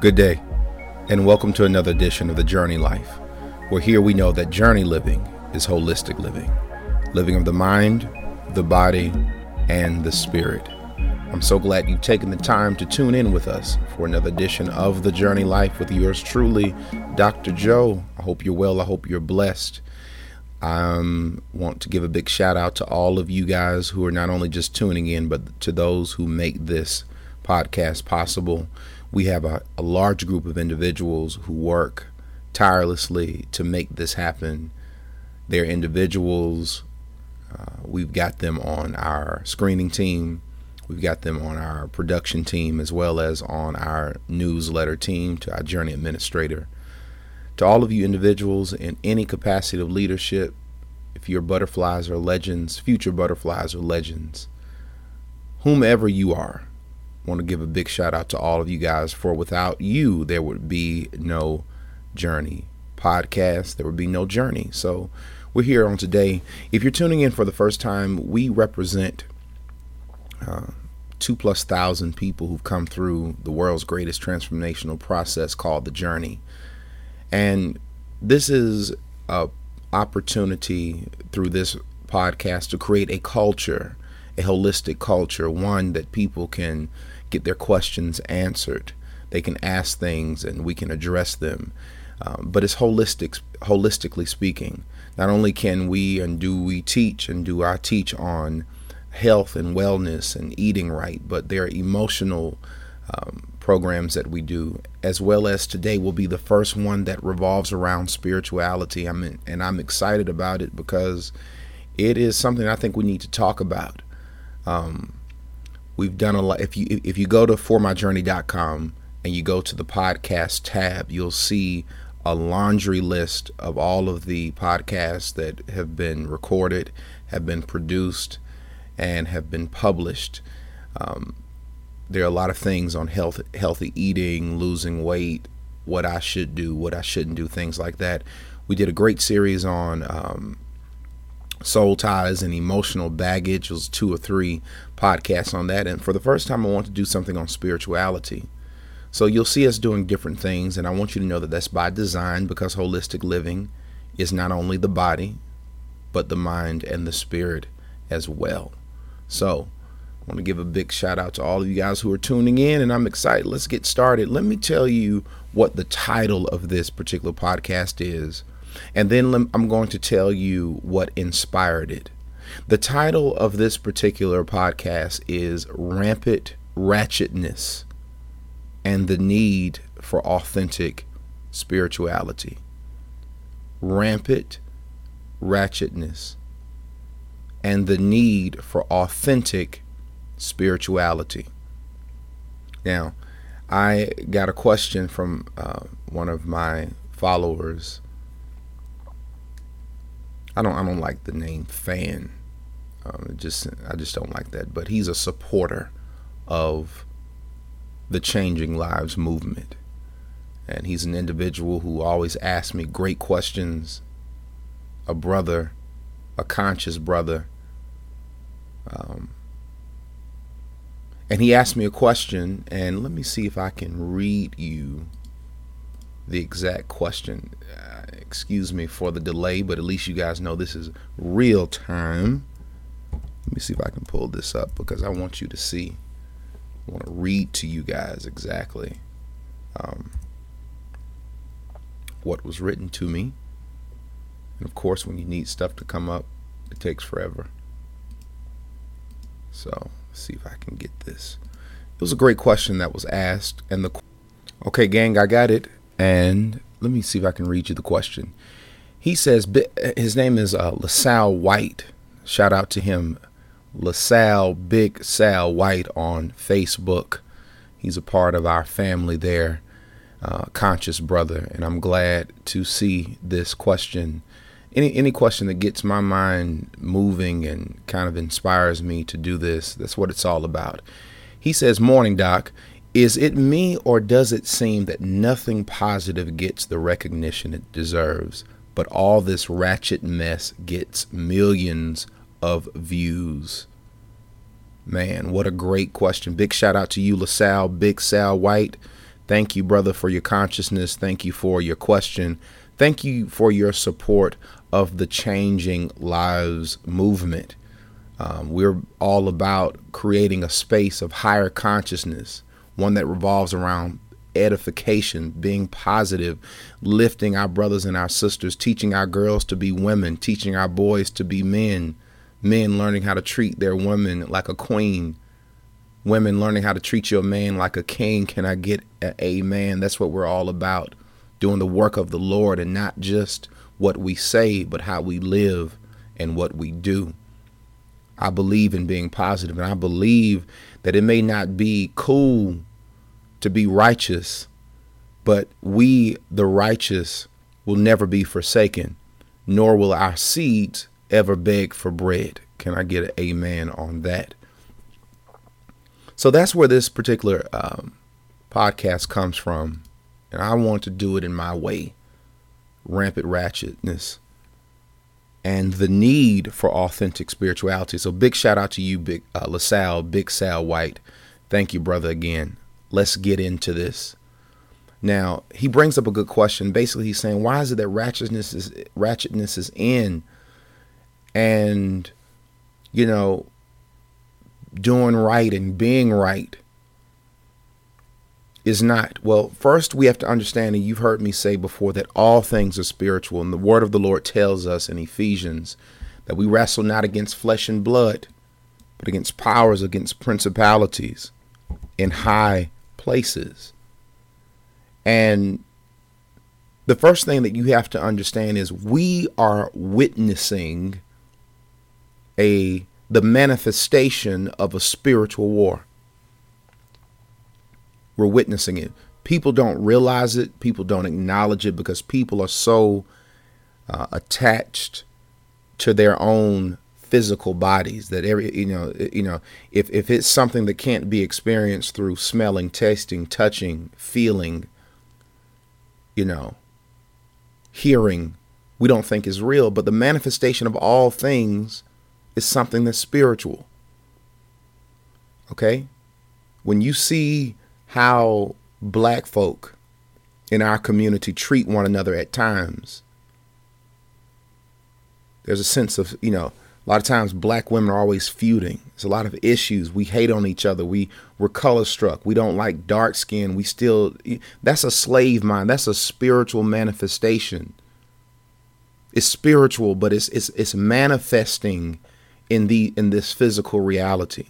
Good day, and welcome to another edition of The Journey Life, where here we know that journey living is holistic living, living of the mind, the body, and the spirit. I'm so glad you've taken the time to tune in with us for another edition of The Journey Life with yours truly, Dr. Joe. I hope you're well. I hope you're blessed. I um, want to give a big shout out to all of you guys who are not only just tuning in, but to those who make this podcast possible we have a, a large group of individuals who work tirelessly to make this happen. They're individuals. Uh, we've got them on our screening team. We've got them on our production team as well as on our newsletter team, to our journey administrator. To all of you individuals in any capacity of leadership, if you're butterflies or legends, future butterflies or legends, whomever you are, want to give a big shout out to all of you guys for without you there would be no journey podcast. There would be no journey. So we're here on today. If you're tuning in for the first time we represent uh, two plus thousand people who've come through the world's greatest transformational process called the journey. And this is a opportunity through this podcast to create a culture a holistic culture, one that people can get their questions answered. They can ask things and we can address them. Um, but it's holistic, holistically speaking. Not only can we and do we teach and do I teach on health and wellness and eating right, but there are emotional um, programs that we do, as well as today will be the first one that revolves around spirituality. I'm in, and I'm excited about it because it is something I think we need to talk about. Um, we've done a lot. If you if you go to formyjourney.com and you go to the podcast tab, you'll see a laundry list of all of the podcasts that have been recorded, have been produced, and have been published. Um, there are a lot of things on health, healthy eating, losing weight, what I should do, what I shouldn't do, things like that. We did a great series on um, soul ties and emotional baggage. It was two or three podcasts on that. And for the first time, I want to do something on spirituality. So you'll see us doing different things, and I want you to know that that's by design because holistic living is not only the body, but the mind and the spirit as well. So I want to give a big shout out to all of you guys who are tuning in, and I'm excited. Let's get started. Let me tell you what the title of this particular podcast is and then I'm going to tell you what inspired it. The title of this particular podcast is Rampant Ratchetness and the Need for Authentic Spirituality. Rampant Ratchetness and the Need for Authentic Spirituality. Now, I got a question from uh, one of my followers I don't I don't like the name fan. Um, just I just don't like that. But he's a supporter of the Changing Lives movement, and he's an individual who always asks me great questions. A brother, a conscious brother. Um, and he asked me a question, and let me see if I can read you the exact question. Uh, excuse me for the delay, but at least you guys know this is real time. Let me see if I can pull this up because I want you to see. I want to read to you guys exactly um, what was written to me. And of course, when you need stuff to come up, it takes forever. So, see if I can get this. It was a great question that was asked, and the okay, gang, I got it. And let me see if I can read you the question. He says his name is uh, LaSalle White. Shout out to him, LaSalle Big Sal White on Facebook. He's a part of our family there, uh, conscious brother, and I'm glad to see this question. Any any question that gets my mind moving and kind of inspires me to do this. That's what it's all about. He says, "Morning, Doc. Is it me, or does it seem that nothing positive gets the recognition it deserves, but all this ratchet mess gets millions of views? Man, what a great question. Big shout out to you, LaSalle, Big Sal White. Thank you, brother, for your consciousness. Thank you for your question. Thank you for your support of the Changing Lives movement. Um, we're all about creating a space of higher consciousness, one that revolves around edification, being positive, lifting our brothers and our sisters, teaching our girls to be women, teaching our boys to be men, men learning how to treat their women like a queen, women learning how to treat your man like a king. Can I get a amen? That's what we're all about. Doing the work of the Lord and not just what we say, but how we live and what we do. I believe in being positive, and I believe that it may not be cool to be righteous, but we, the righteous, will never be forsaken, nor will our seeds ever beg for bread. Can I get an amen on that? So that's where this particular um, podcast comes from. And I want to do it in my way rampant ratchetness and the need for authentic spirituality. So big shout out to you, Big uh, LaSalle, Big Sal White. Thank you, brother, again let's get into this. Now, he brings up a good question. Basically, he's saying, why is it that ratchetness is ratchetness is in and you know doing right and being right is not. Well, first we have to understand, and you've heard me say before, that all things are spiritual. And the word of the Lord tells us in Ephesians that we wrestle not against flesh and blood, but against powers, against principalities in high places. And the first thing that you have to understand is we are witnessing a the manifestation of a spiritual war. We're witnessing it. People don't realize it. People don't acknowledge it because people are so uh, attached to their own physical bodies that every you know you know if if it's something that can't be experienced through smelling tasting touching feeling you know hearing we don't think is real but the manifestation of all things is something that's spiritual okay when you see how black folk in our community treat one another at times there's a sense of you know a lot of times black women are always feuding. There's a lot of issues. We hate on each other. We we're color struck. We don't like dark skin. We still that's a slave mind. That's a spiritual manifestation. It's spiritual, but it's it's it's manifesting in the in this physical reality.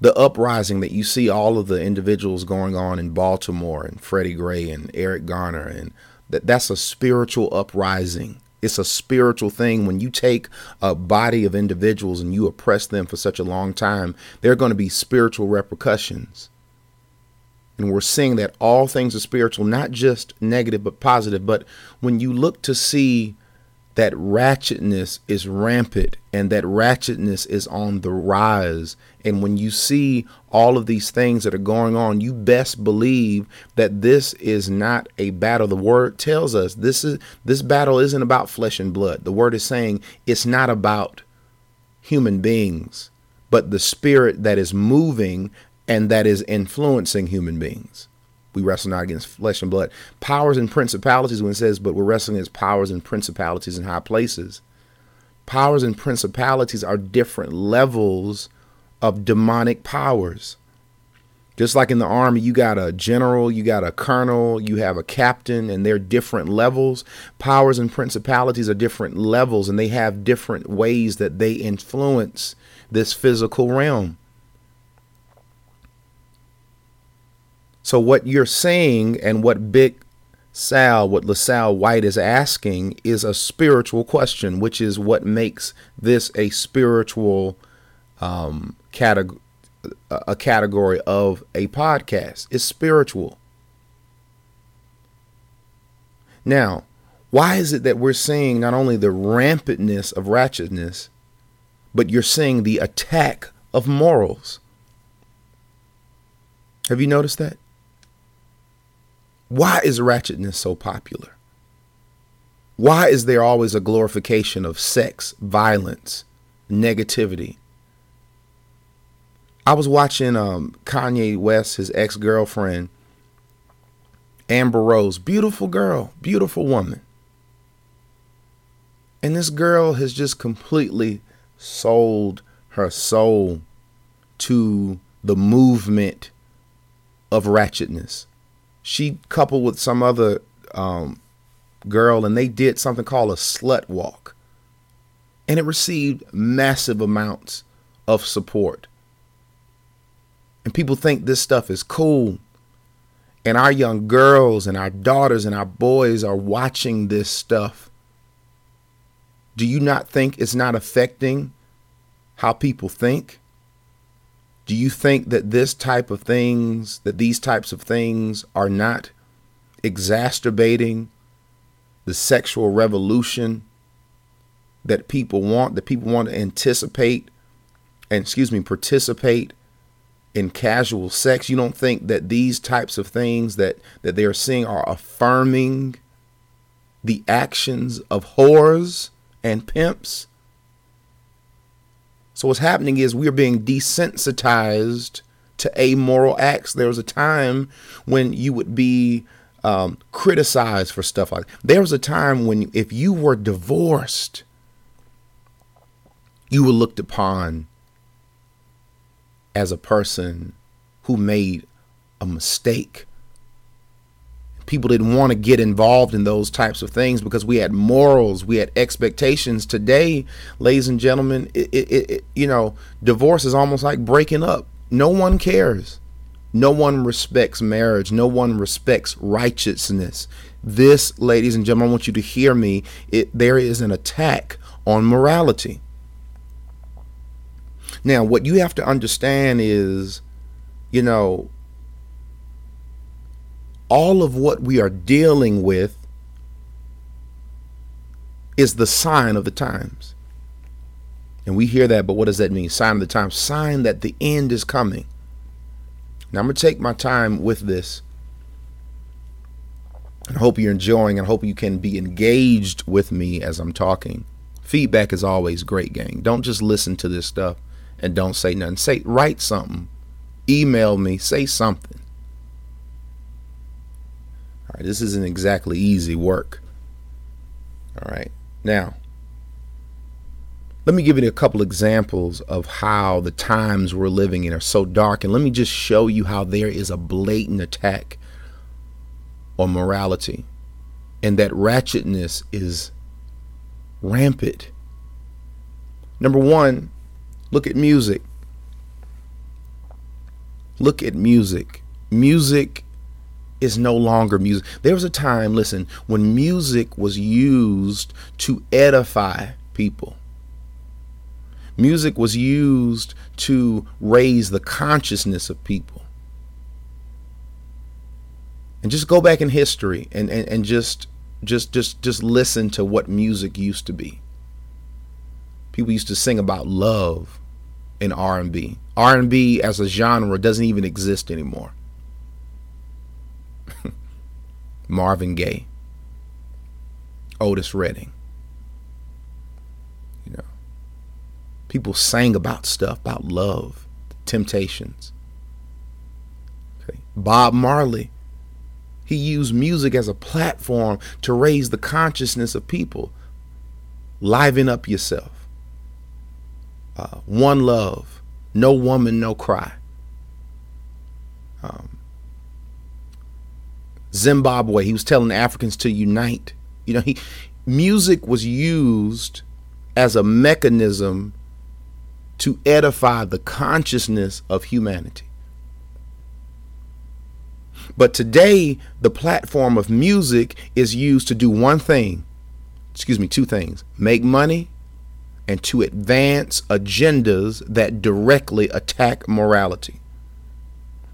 The uprising that you see all of the individuals going on in Baltimore and Freddie Gray and Eric Garner and that that's a spiritual uprising it's a spiritual thing. When you take a body of individuals and you oppress them for such a long time, there are going to be spiritual repercussions. And we're seeing that all things are spiritual, not just negative, but positive. But when you look to see that ratchetness is rampant and that ratchetness is on the rise. And when you see all of these things that are going on, you best believe that this is not a battle. The word tells us this is this battle isn't about flesh and blood. The word is saying it's not about human beings, but the spirit that is moving and that is influencing human beings. We wrestle not against flesh and blood. Powers and principalities, when it says, but we're wrestling against powers and principalities in high places. Powers and principalities are different levels of demonic powers. Just like in the army, you got a general, you got a colonel, you have a captain, and they're different levels. Powers and principalities are different levels, and they have different ways that they influence this physical realm. So what you're saying and what Big Sal, what LaSalle White is asking is a spiritual question, which is what makes this a spiritual um, category, a category of a podcast. It's spiritual. Now, why is it that we're seeing not only the rampantness of ratchetness, but you're seeing the attack of morals? Have you noticed that? Why is ratchetness so popular? Why is there always a glorification of sex, violence, negativity? I was watching um, Kanye West, his ex girlfriend, Amber Rose, beautiful girl, beautiful woman. And this girl has just completely sold her soul to the movement of ratchetness. She coupled with some other um, girl, and they did something called a slut walk. And it received massive amounts of support. And people think this stuff is cool. And our young girls and our daughters and our boys are watching this stuff. Do you not think it's not affecting how people think? Do you think that this type of things, that these types of things are not exacerbating the sexual revolution that people want, that people want to anticipate and, excuse me, participate in casual sex? You don't think that these types of things that, that they are seeing are affirming the actions of whores and pimps? So what's happening is we're being desensitized to amoral acts. There was a time when you would be um, criticized for stuff like. There was a time when if you were divorced, you were looked upon as a person who made a mistake people didn't want to get involved in those types of things because we had morals, we had expectations. Today, ladies and gentlemen, it, it, it, you know, divorce is almost like breaking up. No one cares. No one respects marriage. No one respects righteousness. This, ladies and gentlemen, I want you to hear me. It, there is an attack on morality. Now, what you have to understand is, you know, all of what we are dealing with is the sign of the times. And we hear that, but what does that mean? Sign of the times. Sign that the end is coming. Now I'm going to take my time with this. I hope you're enjoying and hope you can be engaged with me as I'm talking. Feedback is always great, gang. Don't just listen to this stuff and don't say nothing. Say write something. Email me, say something. Right, this isn't exactly easy work. All right, now let me give you a couple examples of how the times we're living in are so dark, and let me just show you how there is a blatant attack on morality, and that ratchetness is rampant. Number one, look at music. Look at music. Music is no longer music. There was a time, listen, when music was used to edify people. Music was used to raise the consciousness of people. And just go back in history and, and, and just just just just listen to what music used to be. People used to sing about love in R&B. R&B as a genre doesn't even exist anymore. Marvin Gaye, Otis Redding. You know, people sang about stuff, about love, temptations. Okay. Bob Marley, he used music as a platform to raise the consciousness of people. Liven up yourself. Uh, one love, no woman, no cry. Um, Zimbabwe. He was telling Africans to unite. You know, he music was used as a mechanism to edify the consciousness of humanity. But today, the platform of music is used to do one thing, excuse me, two things make money and to advance agendas that directly attack morality.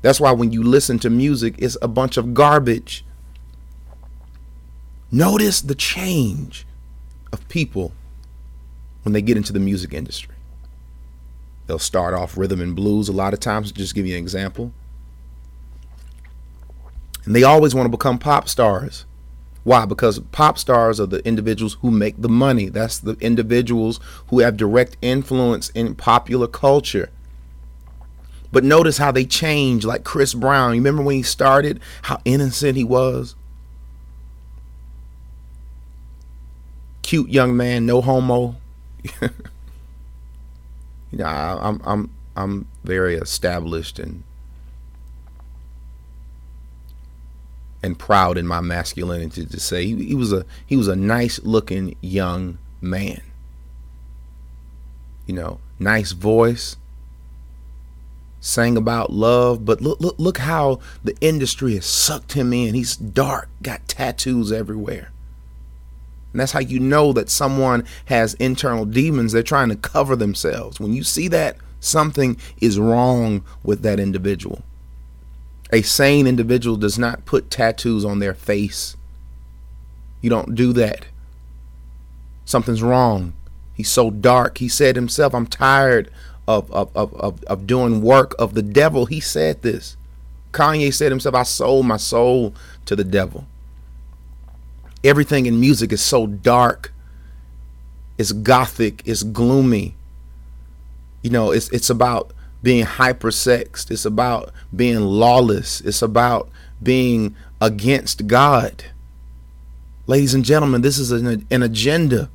That's why when you listen to music, it's a bunch of garbage. Notice the change of people when they get into the music industry. They'll start off rhythm and blues a lot of times, just give you an example. And they always want to become pop stars. Why? Because pop stars are the individuals who make the money. That's the individuals who have direct influence in popular culture. But notice how they change, like Chris Brown. You remember when he started, how innocent he was? Cute young man, no homo. you know, I, I'm I'm I'm very established and and proud in my masculinity to say he, he was a he was a nice looking young man. You know, nice voice, sang about love, but look look look how the industry has sucked him in. He's dark, got tattoos everywhere. And that's how you know that someone has internal demons. They're trying to cover themselves. When you see that, something is wrong with that individual. A sane individual does not put tattoos on their face. You don't do that. Something's wrong. He's so dark. He said himself, I'm tired of, of, of, of, doing work of the devil. He said this. Kanye said himself, I sold my soul to the devil. Everything in music is so dark. It's gothic. It's gloomy. You know, it's it's about being hypersexed. It's about being lawless. It's about being against God. Ladies and gentlemen, this is an, an agenda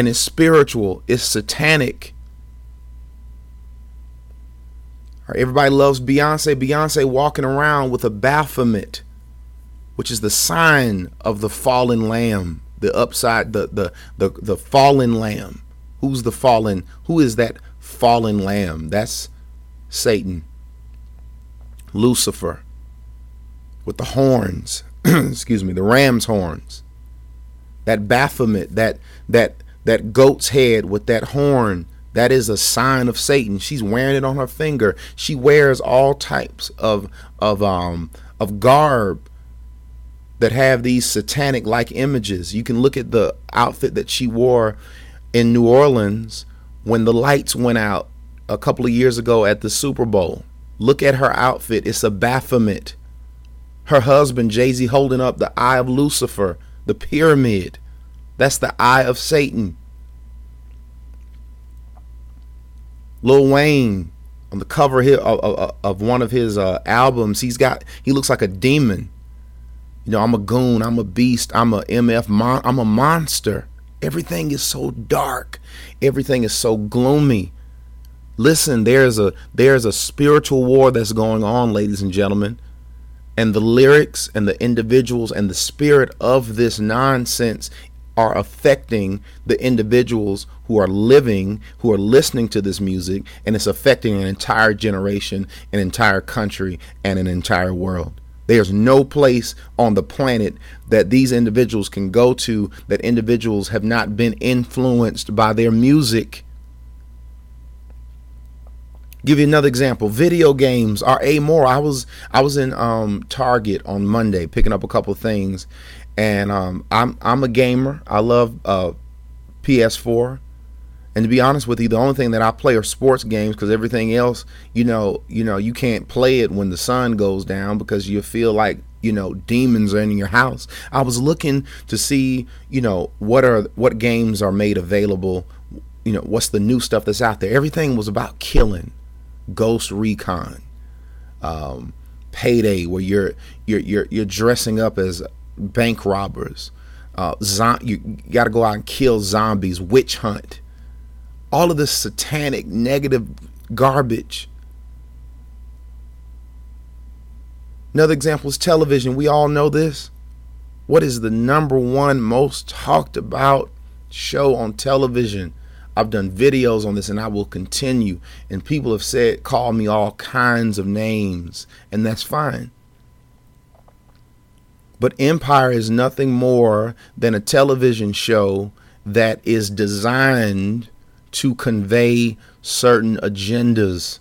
and it's spiritual, it's satanic. everybody loves Beyonce. Beyonce walking around with a Baphomet, which is the sign of the fallen lamb, the upside, the the the, the fallen lamb. Who's the fallen? Who is that fallen lamb? That's Satan. Lucifer with the horns. excuse me, the ram's horns. That Baphomet, that that that goat's head with that horn that is a sign of satan. She's wearing it on her finger. She wears all types of of um of garb that have these satanic like images. You can look at the outfit that she wore in New Orleans when the lights went out a couple of years ago at the Super Bowl. Look at her outfit. It's a Baphomet. Her husband Jay-Z holding up the eye of Lucifer the pyramid that's the eye of Satan. Lil Wayne on the cover of, of, of one of his uh, albums, he's got he looks like a demon. You know, I'm a goon, I'm a beast, I'm a MF, mon- I'm a monster. Everything is so dark. Everything is so gloomy. Listen, there's a there's a spiritual war that's going on, ladies and gentlemen. And the lyrics and the individuals and the spirit of this nonsense are affecting the individuals who are living, who are listening to this music, and it's affecting an entire generation, an entire country, and an entire world. There's no place on the planet that these individuals can go to that individuals have not been influenced by their music. Give you another example. Video games are amoral. I was I was in um, Target on Monday picking up a couple things, and um, I'm I'm a gamer. I love uh, PS4, and to be honest with you, the only thing that I play are sports games because everything else, you know, you know, you can't play it when the sun goes down because you feel like you know demons are in your house. I was looking to see, you know, what are what games are made available. You know, what's the new stuff that's out there? Everything was about killing, Ghost Recon, um, Payday, where you're you're you're you're dressing up as bank robbers. Uh, you got to go out and kill zombies, witch hunt. All of this satanic, negative garbage. Another example is television. We all know this. What is the number one most talked about show on television? I've done videos on this and I will continue. And people have said, call me all kinds of names, and that's fine. But Empire is nothing more than a television show that is designed to convey certain agendas,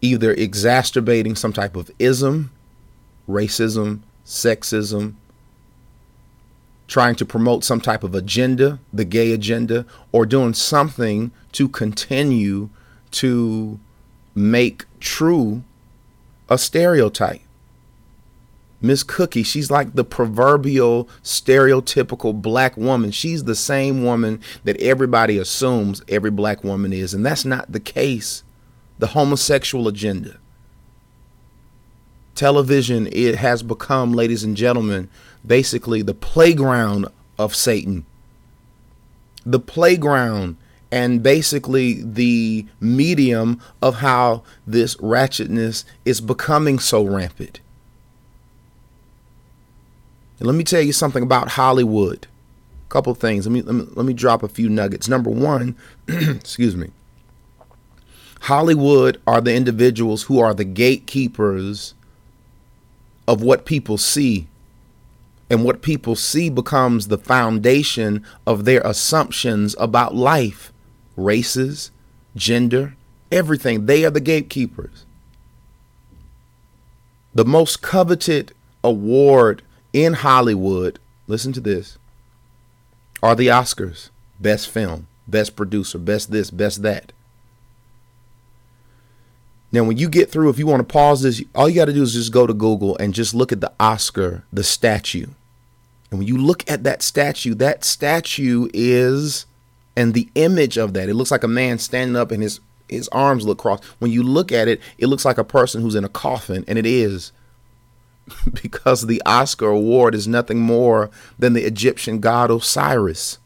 either exacerbating some type of ism, racism, sexism, trying to promote some type of agenda, the gay agenda, or doing something to continue to make true a stereotype Miss Cookie, she's like the proverbial stereotypical black woman. She's the same woman that everybody assumes every black woman is, and that's not the case. The homosexual agenda. Television, it has become, ladies and gentlemen, basically the playground of Satan. The playground and basically the medium of how this ratchetness is becoming so rampant. And let me tell you something about Hollywood. A couple things. Let me, let me let me drop a few nuggets. Number one, excuse me. Hollywood are the individuals who are the gatekeepers of what people see. And what people see becomes the foundation of their assumptions about life, races, gender, everything. They are the gatekeepers. The most coveted award in Hollywood, listen to this, are the Oscars best film, best producer, best this, best that. Now, when you get through, if you want to pause this, all you got to do is just go to Google and just look at the Oscar, the statue. And when you look at that statue, that statue is, and the image of that, it looks like a man standing up and his his arms look crossed. When you look at it, it looks like a person who's in a coffin, and it is. because the Oscar award is nothing more than the Egyptian god Osiris.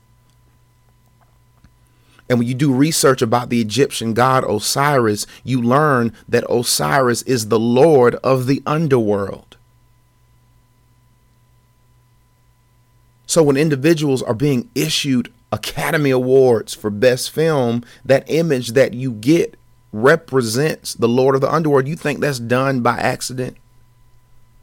And when you do research about the Egyptian god Osiris, you learn that Osiris is the lord of the underworld. So when individuals are being issued Academy Awards for Best Film, that image that you get represents the Lord of the Underworld. You think that's done by accident?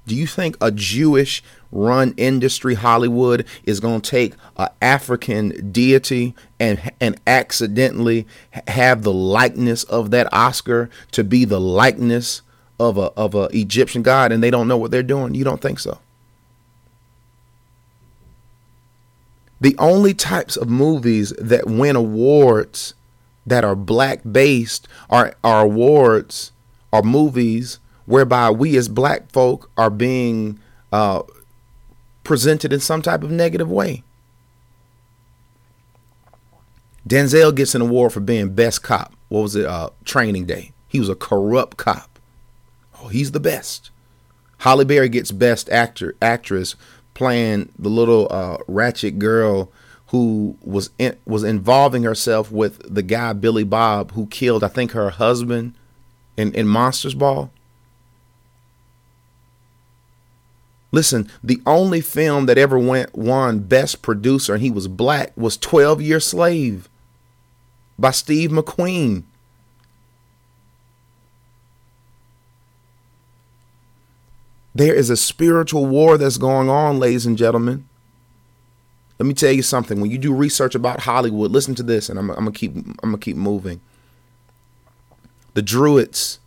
Do you think a Jewish run industry Hollywood is going to take an African deity and and accidentally have the likeness of that Oscar to be the likeness of a of a Egyptian god and they don't know what they're doing? You don't think so? The only types of movies that win awards that are black based are, are awards are movies whereby we as black folk are being uh, presented in some type of negative way. Denzel gets an award for being best cop. What was it? Uh, training day. He was a corrupt cop. Oh, he's the best. Halle Berry gets best actor actress playing the little uh, ratchet girl who was in, was involving herself with the guy Billy Bob who killed I think her husband in, in Monsters Ball. Listen, the only film that ever went won Best Producer and he was black was 12 Year Slave by Steve McQueen. There is a spiritual war that's going on, ladies and gentlemen. Let me tell you something. When you do research about Hollywood, listen to this, and I'm, I'm gonna keep I'm gonna keep moving. The Druids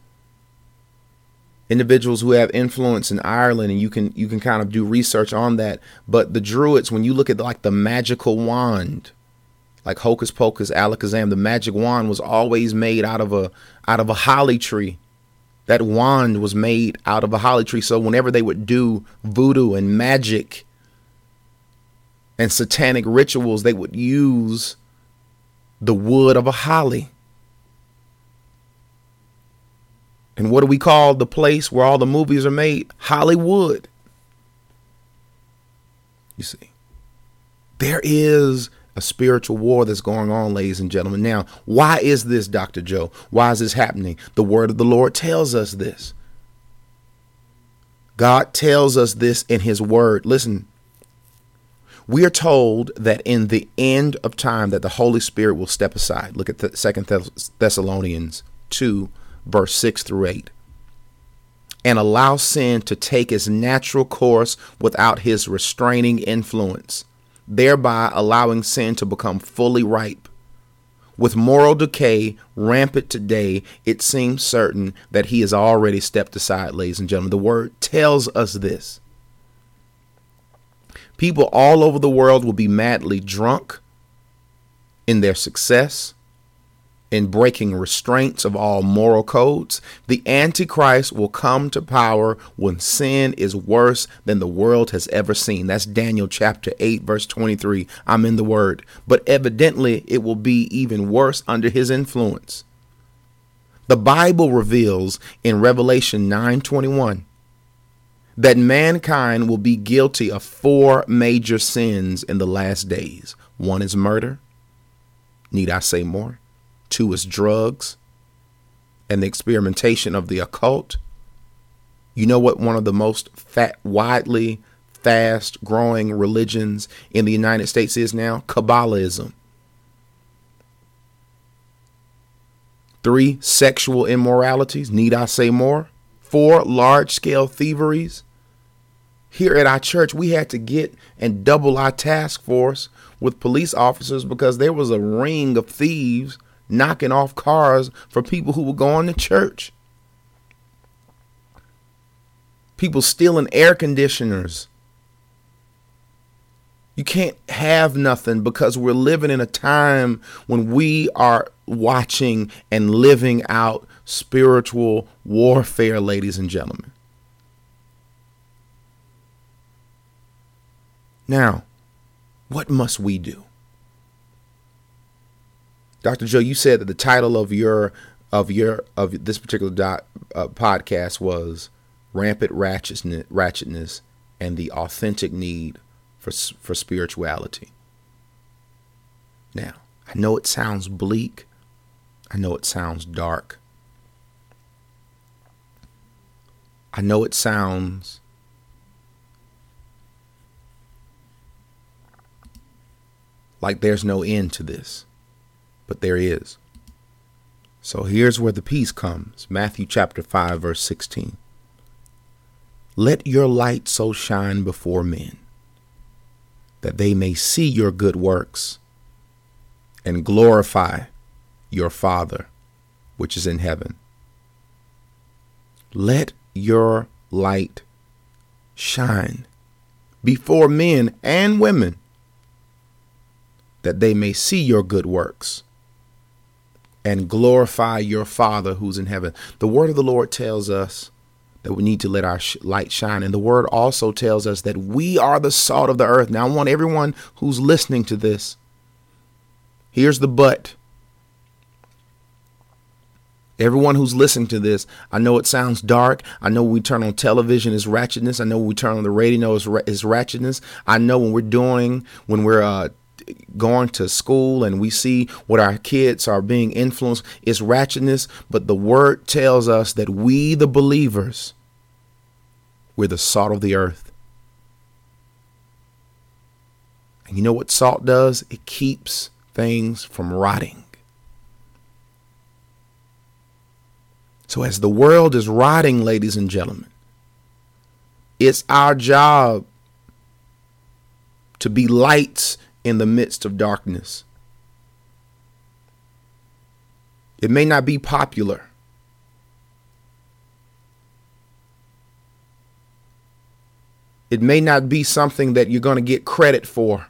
individuals who have influence in Ireland and you can you can kind of do research on that. But the druids when you look at like the magical wand like hocus pocus alakazam the magic wand was always made out of a out of a holly tree. That wand was made out of a holly tree. So whenever they would do voodoo and magic and satanic rituals they would use the wood of a holly And what do we call the place where all the movies are made? Hollywood. You see, there is a spiritual war that's going on, ladies and gentlemen. Now, why is this, Dr. Joe? Why is this happening? The word of the Lord tells us this. God tells us this in his word. Listen, we are told that in the end of time that the Holy Spirit will step aside. Look at the Second Thessalonians 2 verse 6 through 8, and allow sin to take its natural course without his restraining influence, thereby allowing sin to become fully ripe. With moral decay rampant today, it seems certain that he has already stepped aside, ladies and gentlemen. The word tells us this. People all over the world will be madly drunk in their success, in breaking restraints of all moral codes, the Antichrist will come to power when sin is worse than the world has ever seen. That's Daniel chapter 8, verse 23. I'm in the word. But evidently, it will be even worse under his influence. The Bible reveals in Revelation 9:21 that mankind will be guilty of four major sins in the last days. One is murder. Need I say more? Two is drugs and the experimentation of the occult. You know what one of the most fat, widely fast growing religions in the United States is now? Kabbalism. Three, sexual immoralities. Need I say more? Four, large scale thieveries. Here at our church, we had to get and double our task force with police officers because there was a ring of thieves knocking off cars for people who were going to church. People stealing air conditioners. You can't have nothing because we're living in a time when we are watching and living out spiritual warfare, ladies and gentlemen. Now, what must we do? Dr. Joe, you said that the title of your of your of this particular dot, uh, podcast was rampant ratchetness, ratchetness and the authentic need for for spirituality. Now, I know it sounds bleak. I know it sounds dark. I know it sounds like there's no end to this, but there is. So here's where the peace comes Matthew chapter 5, verse 16. Let your light so shine before men that they may see your good works and glorify your Father which is in heaven. Let your light shine before men and women that they may see your good works and glorify your Father who's in heaven. The word of the Lord tells us that we need to let our sh- light shine. And the word also tells us that we are the salt of the earth. Now, I want everyone who's listening to this. Here's the but. Everyone who's listening to this, I know it sounds dark. I know we turn on television is ratchetness. I know we turn on the radio is, is ratchetness. I know when we're doing, when we're uh, going to school and we see what our kids are being influenced, it's ratchetness. But the word tells us that we, the believers, we're the salt of the earth. And you know what salt does? It keeps things from rotting. So, as the world is rotting, ladies and gentlemen, it's our job to be lights in the midst of darkness. It may not be popular. It may not be something that you're going to get credit for.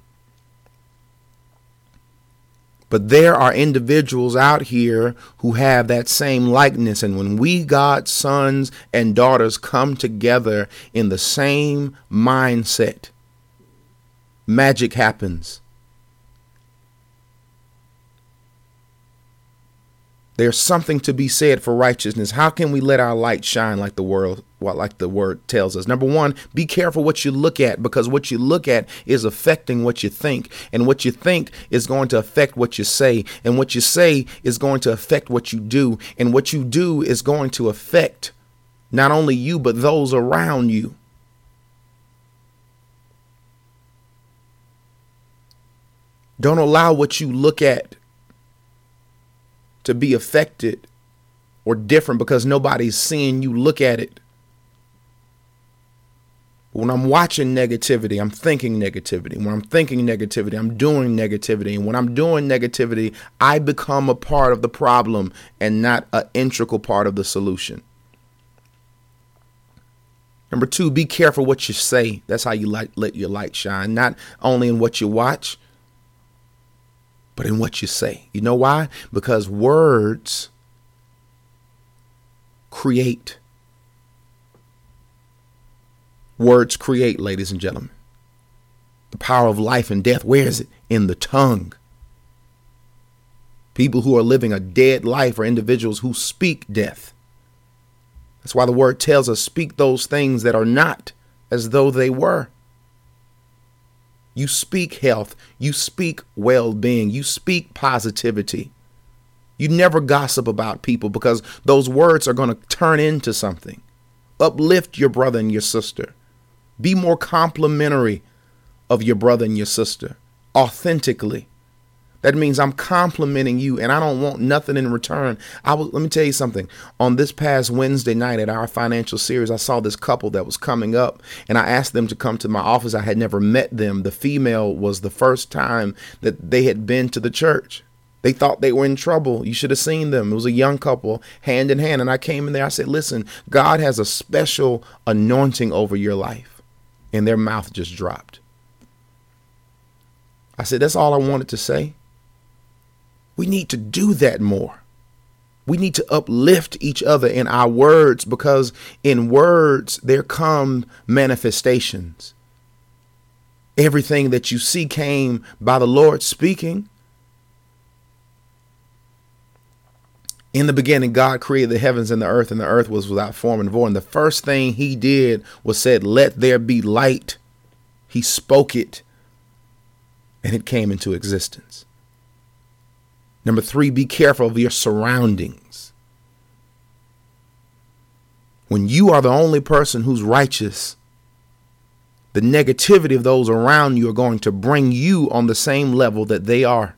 But there are individuals out here who have that same likeness. And when we, God's sons and daughters, come together in the same mindset, magic happens. There's something to be said for righteousness. How can we let our light shine like the world, like the word tells us? Number one, be careful what you look at because what you look at is affecting what you think, and what you think is going to affect what you say, and what you say is going to affect what you do, and what you do is going to affect not only you but those around you. Don't allow what you look at to be affected or different because nobody's seeing you look at it. When I'm watching negativity, I'm thinking negativity. When I'm thinking negativity, I'm doing negativity. And when I'm doing negativity, I become a part of the problem and not an integral part of the solution. Number two, be careful what you say. That's how you light, let your light shine, not only in what you watch, but in what you say. You know why? Because words create. Words create, ladies and gentlemen. The power of life and death, where is it? In the tongue. People who are living a dead life are individuals who speak death. That's why the word tells us speak those things that are not as though they were. You speak health, you speak well being, you speak positivity. You never gossip about people because those words are going to turn into something. Uplift your brother and your sister. Be more complimentary of your brother and your sister authentically. That means I'm complimenting you and I don't want nothing in return. I was let me tell you something. On this past Wednesday night at our financial series, I saw this couple that was coming up and I asked them to come to my office. I had never met them. The female was the first time that they had been to the church. They thought they were in trouble. You should have seen them. It was a young couple, hand in hand. And I came in there. I said, Listen, God has a special anointing over your life. And their mouth just dropped. I said, That's all I wanted to say. We need to do that more. We need to uplift each other in our words because in words there come manifestations. Everything that you see came by the Lord speaking. In the beginning, God created the heavens and the earth, and the earth was without form and void. And the first thing he did was said, Let there be light. He spoke it, and it came into existence. Number three, be careful of your surroundings. When you are the only person who's righteous, the negativity of those around you are going to bring you on the same level that they are.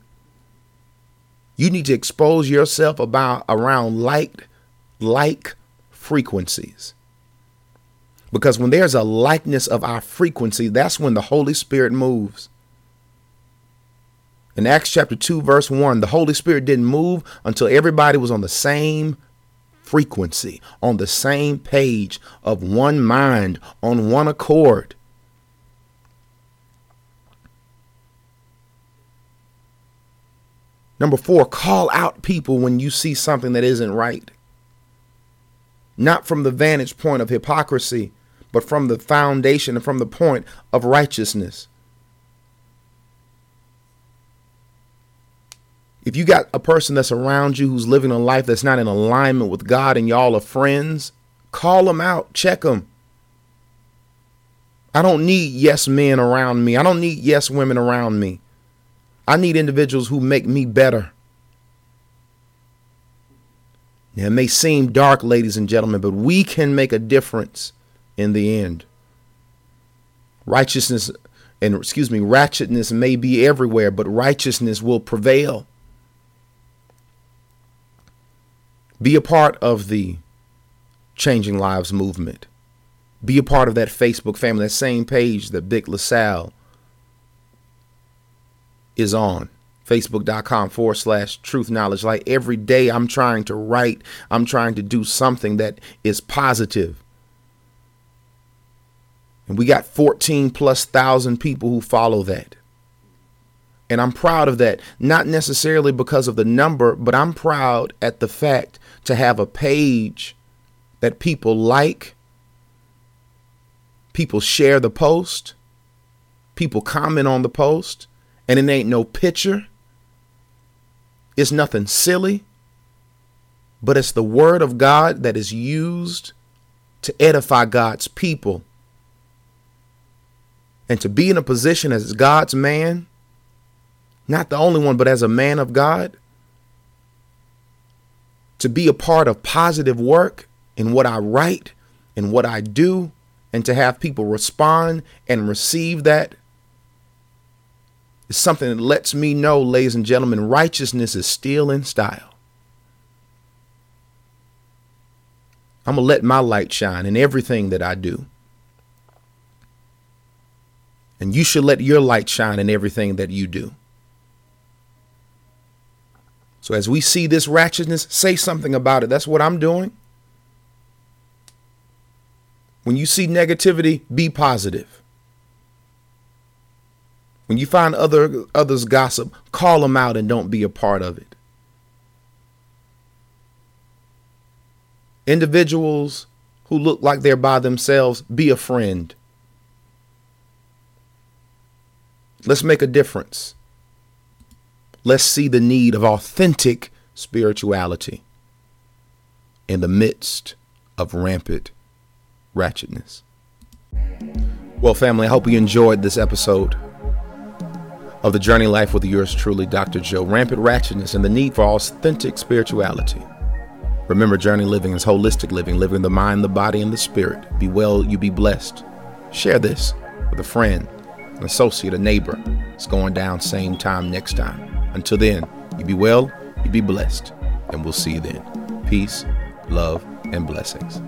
You need to expose yourself about around like like frequencies. Because when there's a likeness of our frequency, that's when the Holy Spirit moves. In Acts chapter 2, verse 1, the Holy Spirit didn't move until everybody was on the same frequency, on the same page of one mind, on one accord. Number four, call out people when you see something that isn't right. Not from the vantage point of hypocrisy, but from the foundation and from the point of righteousness. If you got a person that's around you who's living a life that's not in alignment with God and y'all are friends, call them out, check them. I don't need yes men around me. I don't need yes women around me. I need individuals who make me better. Now, it may seem dark, ladies and gentlemen, but we can make a difference in the end. Righteousness and, excuse me, ratchetness may be everywhere, but righteousness will prevail. Be a part of the Changing Lives movement. Be a part of that Facebook family, that same page that Big LaSalle is on. Facebook.com forward slash truth knowledge. Like every day, I'm trying to write, I'm trying to do something that is positive. And we got 14 plus thousand people who follow that. And I'm proud of that, not necessarily because of the number, but I'm proud at the fact to have a page that people like, people share the post, people comment on the post, and it ain't no picture. It's nothing silly, but it's the word of God that is used to edify God's people. And to be in a position as God's man not the only one, but as a man of God, to be a part of positive work in what I write and what I do, and to have people respond and receive that is something that lets me know, ladies and gentlemen, righteousness is still in style. I'm going to let my light shine in everything that I do. And you should let your light shine in everything that you do. So as we see this ratchetness, say something about it. That's what I'm doing. When you see negativity, be positive. When you find other others gossip, call them out and don't be a part of it. Individuals who look like they're by themselves, be a friend. Let's make a difference. Let's see the need of authentic spirituality in the midst of rampant ratchetness. Well, family, I hope you enjoyed this episode of the Journey Life with yours truly, Dr. Joe. Rampant ratchetness and the need for authentic spirituality. Remember, journey living is holistic living, living the mind, the body, and the spirit. Be well, you be blessed. Share this with a friend, an associate, a neighbor. It's going down same time next time. Until then, you be well, you be blessed, and we'll see you then. Peace, love, and blessings.